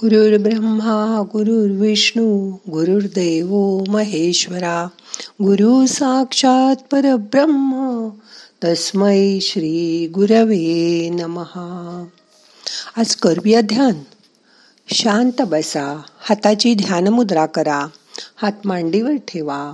गुरुर् ब्रह्मा गुरुर्विष्णू गुरुर्देव महेश्वरा गुरु साक्षात परब्रह्म तस्मै श्री गुरवे नमहा आज करूया ध्यान. शांत बसा हाताची ध्यान मुद्रा करा हात मांडीवर ठेवा.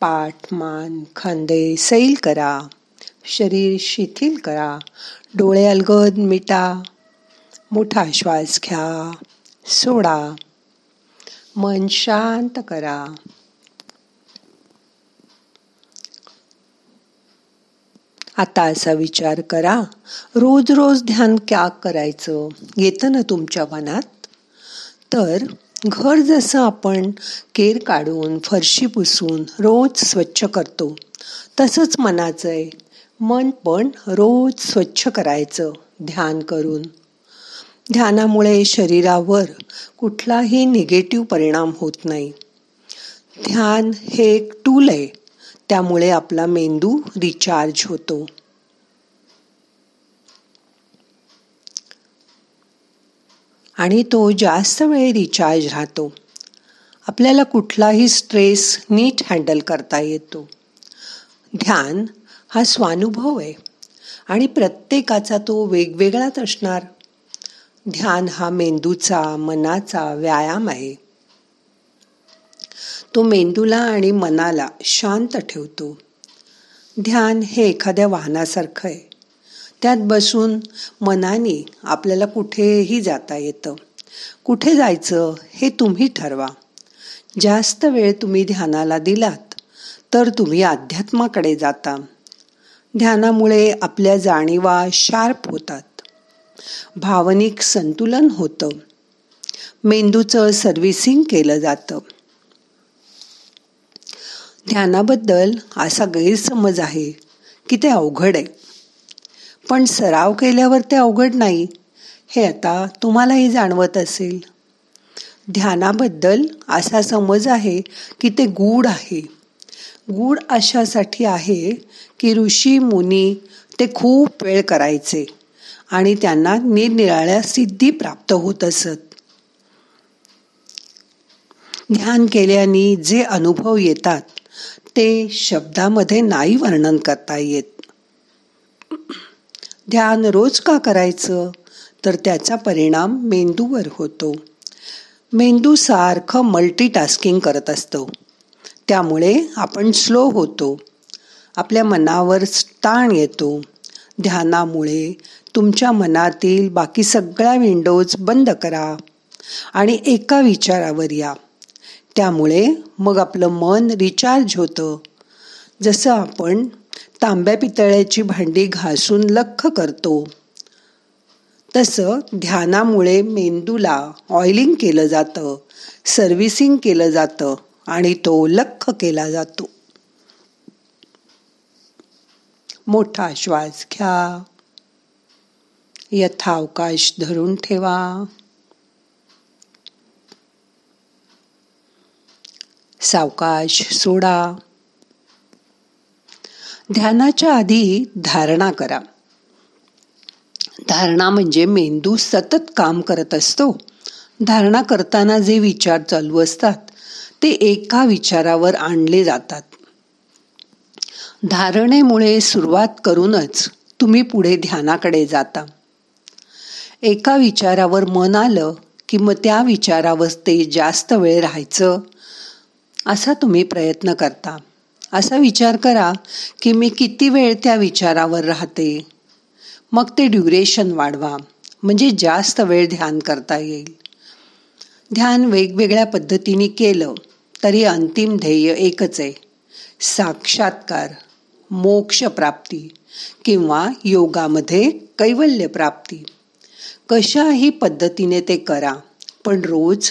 पाठ मान खांदे सैल करा. शरीर शिथिल करा. डोळे अलगद मिटा. मोठा श्वास घ्या सोडा. मन शांत करा. आता असा विचार करा रोज रोज ध्यान क्या करायचं? येतं ना तुमच्या मनात? तर घर जसं आपण केर काढून फरशी पुसून रोज स्वच्छ करतो तसंच मनाचं आहे. मन पण रोज स्वच्छ करायचं ध्यान करून. ध्यानामुळे शरीरावर कुठलाही निगेटिव्ह परिणाम होत नाही. ध्यान हे एक टूल आहे. त्यामुळे आपला मेंदू रिचार्ज होतो. आणि तो जास्त वेळ रिचार्ज राहतो. आपल्याला कुठलाही स्ट्रेस नीट हँडल करता येतो. ध्यान हा स्वानुभव आहे. आणि प्रत्येकाचा तो वेगवेगळाच असणार. ध्यान हा मेंदूचा मनाचा व्यायाम आहे. तो मेंदूला आणि मनाला शांत ठेवतो. ध्यान हे एखाद्या वाहनासारखं आहे. त्यात बसून मनाने आपल्याला कुठेही जाता येतं. कुठे जायचं हे तुम्ही ठरवा. जास्त वेळ तुम्ही ध्यानाला दिलात तर तुम्ही अध्यात्माकडे जाता. ध्यानामुळे आपल्या जाणीवा शार्प होतात. भावनिक संतुलन होतं. मेंदूचं सर्व्हिसिंग केलं जातं. ध्यानाबद्दल असा गैरसमज आहे की ते अवघड आहे. पण सराव केल्यावर ते अवघड नाही हे आता तुम्हालाही जाणवत असेल. ध्यानाबद्दल असा समज आहे की ते गूढ आहे. गूढ अशासाठी आहे की ऋषी मुनी ते खूप वेळ करायचे. आणि त्यांना निरनिराळ्या सिद्धी प्राप्त होत असत. ध्यान केल्याने जे अनुभव येतात ते शब्दामध्ये नाही वर्णन करता येत. ध्यान रोज का करायचं? तर त्याचा परिणाम मेंदूवर होतो. मेंदू सारखं मल्टीटास्किंग करत असतो. त्यामुळे आपण स्लो होतो. आपल्या मनावर ताण येतो. ध्यानामुळे तुमच्या मनातील बाकी सगळ्या विंडोज बंद करा आणि एका विचारावर या. त्यामुळे मग आपलं मन रिचार्ज होतं. जसं आपण तांब्या पितळ्याची भांडी घासून लख करतो. तसं ध्यानामुळे मेंदूला ऑइलिंग केलं जातं सर्व्हिसिंग केलं जातं आणि तो लख केला जातो. मोठा श्वास घ्या. यथावकाश धरून ठेवा. सावकाश सोडा. ध्यानाच्या आधी धारणा करा. धारणा म्हणजे मेंदू सतत काम करत असतो. धारणा करताना जे विचार चालू असतात ते एका विचारावर आणले जातात. धारणेमुळे सुरुवात करूनच तुम्ही पुढे ध्यानाकडे जाता. एका विचारावर मन आलं की मग त्या विचारावर ते जास्त वेळ राहायचं? असा तुम्ही प्रयत्न करता. असा विचार करा की मी किती वेळ त्या विचारावर राहते? मग ते ड्युरेशन वाढवा. म्हणजे जास्त वेळ ध्यान करता येईल. ध्यान वेगवेगळ्या पद्धतीने केलं तरी अंतिम ध्येय एकच आहे. साक्षात्कार मोक्ष प्राप्ती किंवा योगामध्ये कैवल्य प्राप्ती. कशाही पद्धतीने ते करा पण रोज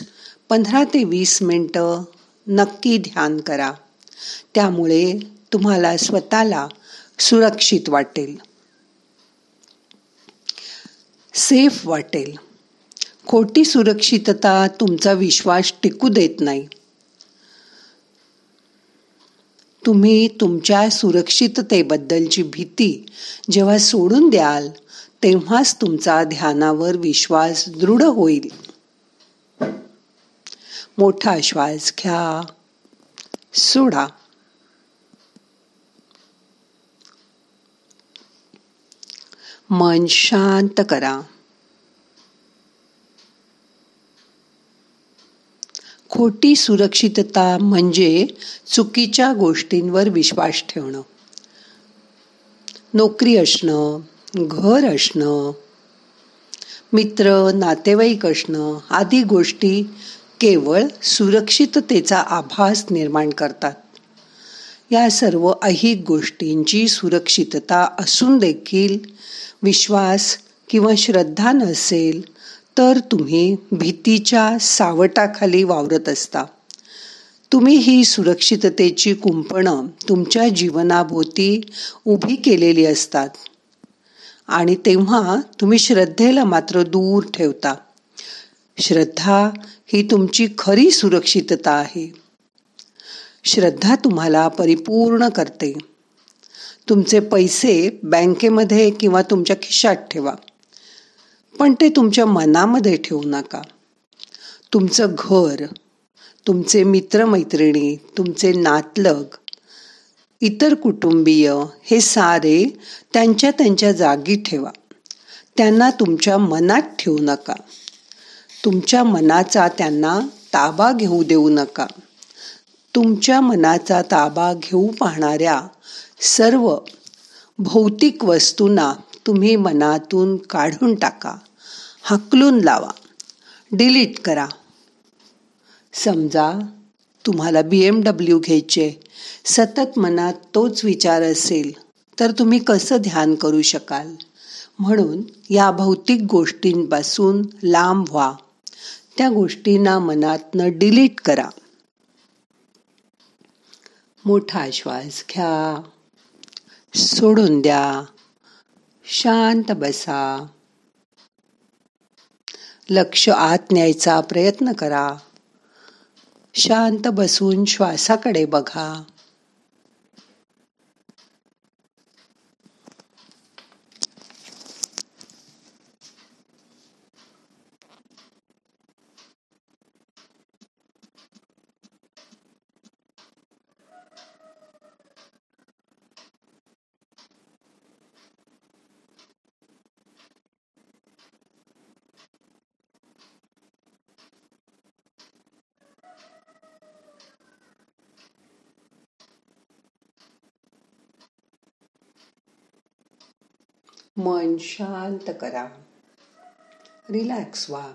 पंधरा ते वीस मिनटं नक्की ध्यान करा. त्यामुळे तुम्हाला स्वतःला सुरक्षित वाटेल. सेफ वाटेल. खोटी सुरक्षितता तुमचा विश्वास टिकू देत नाही. तुम्ही तुमच्या सुरक्षिततेबद्दलची भीती जेव्हा सोडून द्याल तेव्हाच तुमचा ध्यानावर विश्वास दृढ होईल. मोठा श्वास घ्या. सोडा. मन शांत करा. खोटी सुरक्षितता म्हणजे चुकीच्या गोष्टींवर विश्वास ठेवणं. नोकरी असणं घर असणं मित्र नातेवाईक असणं आदी गोष्टी केवळ सुरक्षिततेचा आभास निर्माण करतात. या सर्व अहिक गोष्टींची सुरक्षितता असून देखील विश्वास किंवा श्रद्धा नसेल तर तुम्ही भीतीच्या सावटाखाली वावरत असता. तुम्ही ही सुरक्षिततेची कुंपणं तुमच्या जीवनाभोवती उभी केलेली असतात. आणि तेव्हा तुम्ही श्रद्धेला मात्र दूर ठेवता. श्रद्धा ही तुमची खरी सुरक्षितता आहे. श्रद्धा तुम्हाला परिपूर्ण करते. तुमचे पैसे बँकेमध्ये किंवा तुमच्या खिशात ठेवा. पण ते तुमच्या मनामध्ये ठेवू नका. तुमचं घर तुमचे मित्रमैत्रिणी तुमचे नातलग इतर कुटुंबीय हे सारे त्यांच्या त्यांच्या जागी ठेवा. त्यांना तुमच्या मनात ठेवू नका. तुमच्या मनाचा त्यांना ताबा घेऊ देऊ नका. तुमच्या मनाचा ताबा घेऊ पाहणाऱ्या सर्व भौतिक वस्तूंना तुम्ही मनातून काढून टाका. हकलून लावा. डिलीट करा. समजा तुम्हाला बी एम डब्ल्यू घ्यायचे. सतत मनात तोच विचार असेल तर तुम्ही कसं ध्यान करू शकाल? म्हणून या भौतिक गोष्टींपासून लांब व्हा. त्या गोष्टींना मनातनं डिलीट करा. मोठा श्वास घ्या. सोडून द्या. शांत बसा. लक्ष आत न्यायचा प्रयत्न करा. शांत बसून श्वासाकडे बघा. मन शांत करा. रिलॅक्स व्हा.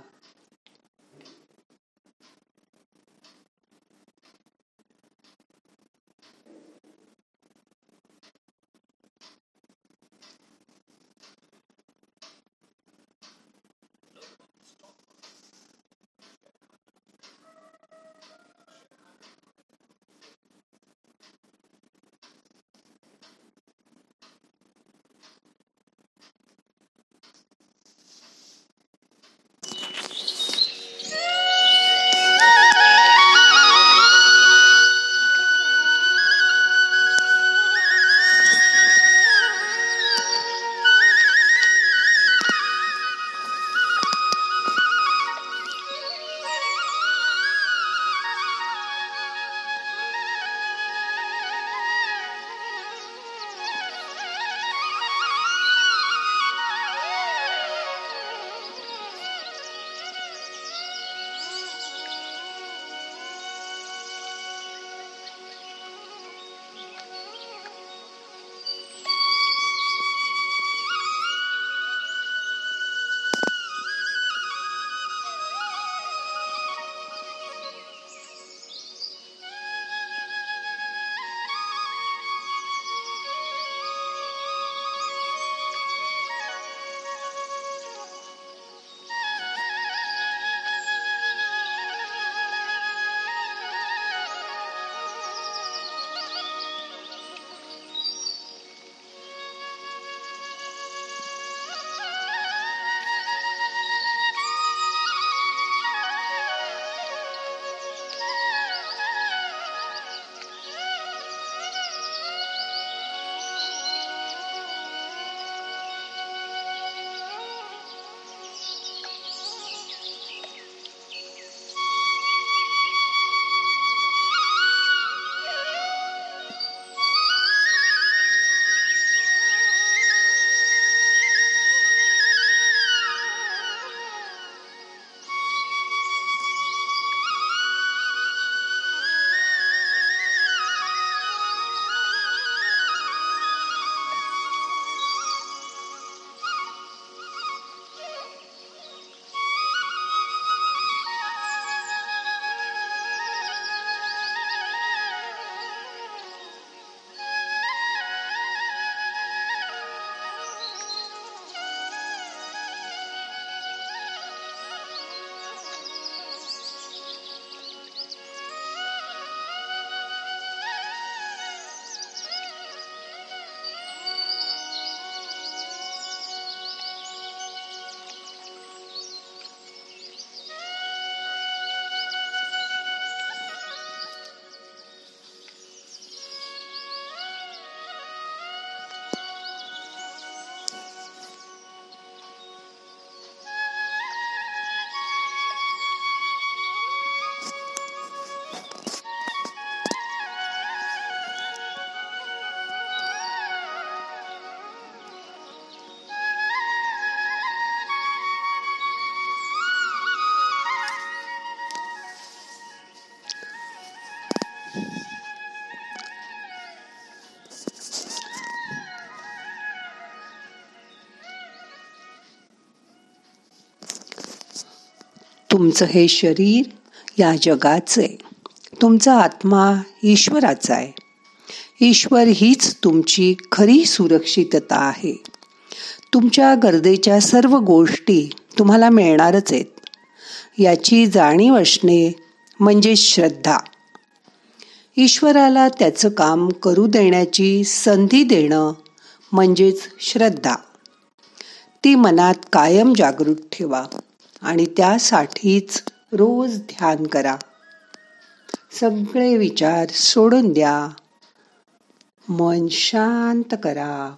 तुमचं हे शरीर या जगाचं आहे. तुमचा आत्मा ईश्वराचा आहे. ईश्वर हीच तुमची खरी सुरक्षितता आहे. तुमच्या गरजेच्या सर्व गोष्टी तुम्हाला मिळणारच आहेत. याची जाणीव असणे म्हणजे श्रद्धा. ईश्वराला त्याचं काम करू देण्याची संधी देणं म्हणजेच श्रद्धा. ती मनात कायम जागृत ठेवा. आणि त्यासाठीच रोज ध्यान करा. सगळे विचार सोडून द्या. मन शांत करा.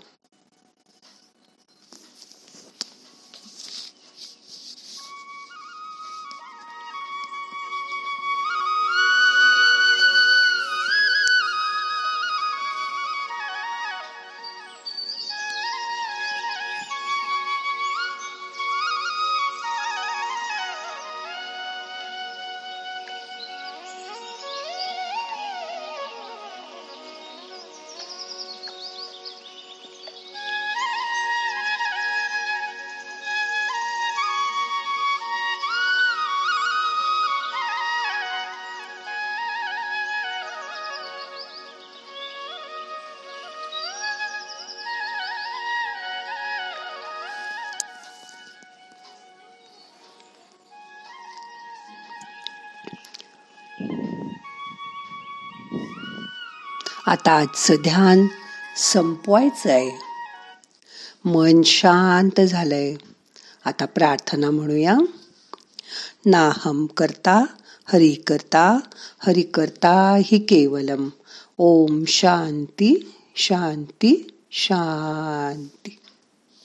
आता आजचं ध्यान संपवायचं आहे मन शांत झालंय. आता प्रार्थना म्हणूया. नाहम करता हरि करता हरि करता हि केवलम. ओम शांती शांती शांती.